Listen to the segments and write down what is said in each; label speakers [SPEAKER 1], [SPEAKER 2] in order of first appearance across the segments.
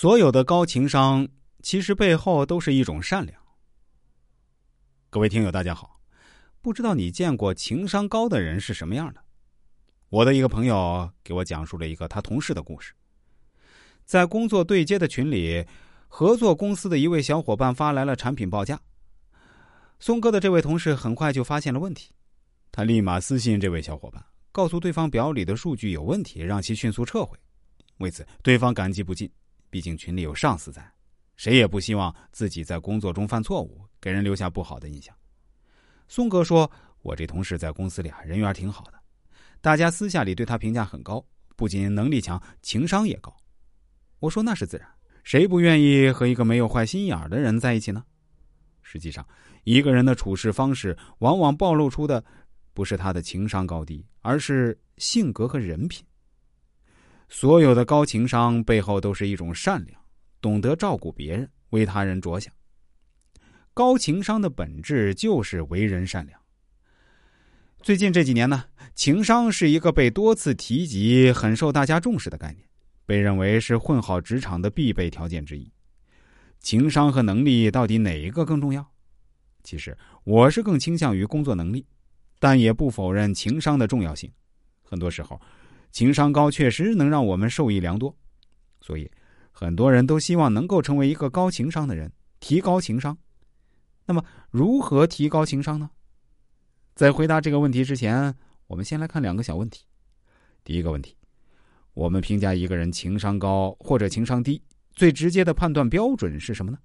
[SPEAKER 1] 所有的高情商，其实背后都是一种善良。各位听友，大家好，不知道你见过情商高的人是什么样的？我的一个朋友给我讲述了一个他同事的故事。在工作对接的群里，合作公司的一位小伙伴发来了产品报价。松哥的这位同事很快就发现了问题，他立马私信这位小伙伴，告诉对方表里的数据有问题，让其迅速撤回。为此，对方感激不尽，毕竟群里有上司在，谁也不希望自己在工作中犯错误，给人留下不好的印象。松哥说：“我这同事在公司里啊，人缘挺好的。”大家私下里对他评价很高，不仅能力强，情商也高。我说那是自然，谁不愿意和一个没有坏心眼的人在一起呢？实际上，一个人的处事方式往往暴露出的不是他的情商高低，而是性格和人品。所有的高情商背后都是一种善良，懂得照顾别人，为他人着想。高情商的本质就是为人善良。最近这几年呢，情商是一个被多次提及、很受大家重视的概念，被认为是混好职场的必备条件之一。情商和能力到底哪一个更重要？其实我是更倾向于工作能力，但也不否认情商的重要性。很多时候，情商高确实能让我们受益良多，所以很多人都希望能够成为一个高情商的人，提高情商。那么，如何提高情商呢？在回答这个问题之前，我们先来看两个小问题。第一个问题，我们评价一个人情商高或者情商低，最直接的判断标准是什么呢？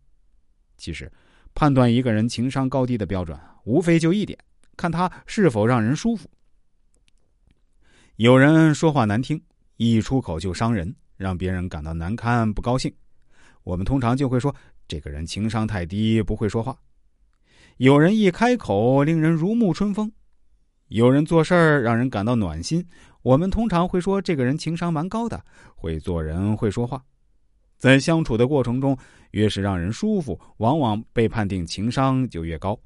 [SPEAKER 1] 其实，判断一个人情商高低的标准，无非就一点，看他是否让人舒服。有人说话难听，一出口就伤人，让别人感到难堪、不高兴，我们通常就会说这个人情商太低，不会说话。有人一开口令人如沐春风，有人做事儿让人感到暖心，我们通常会说这个人情商蛮高的，会做人会说话。在相处的过程中，越是让人舒服，往往被判定情商就越高。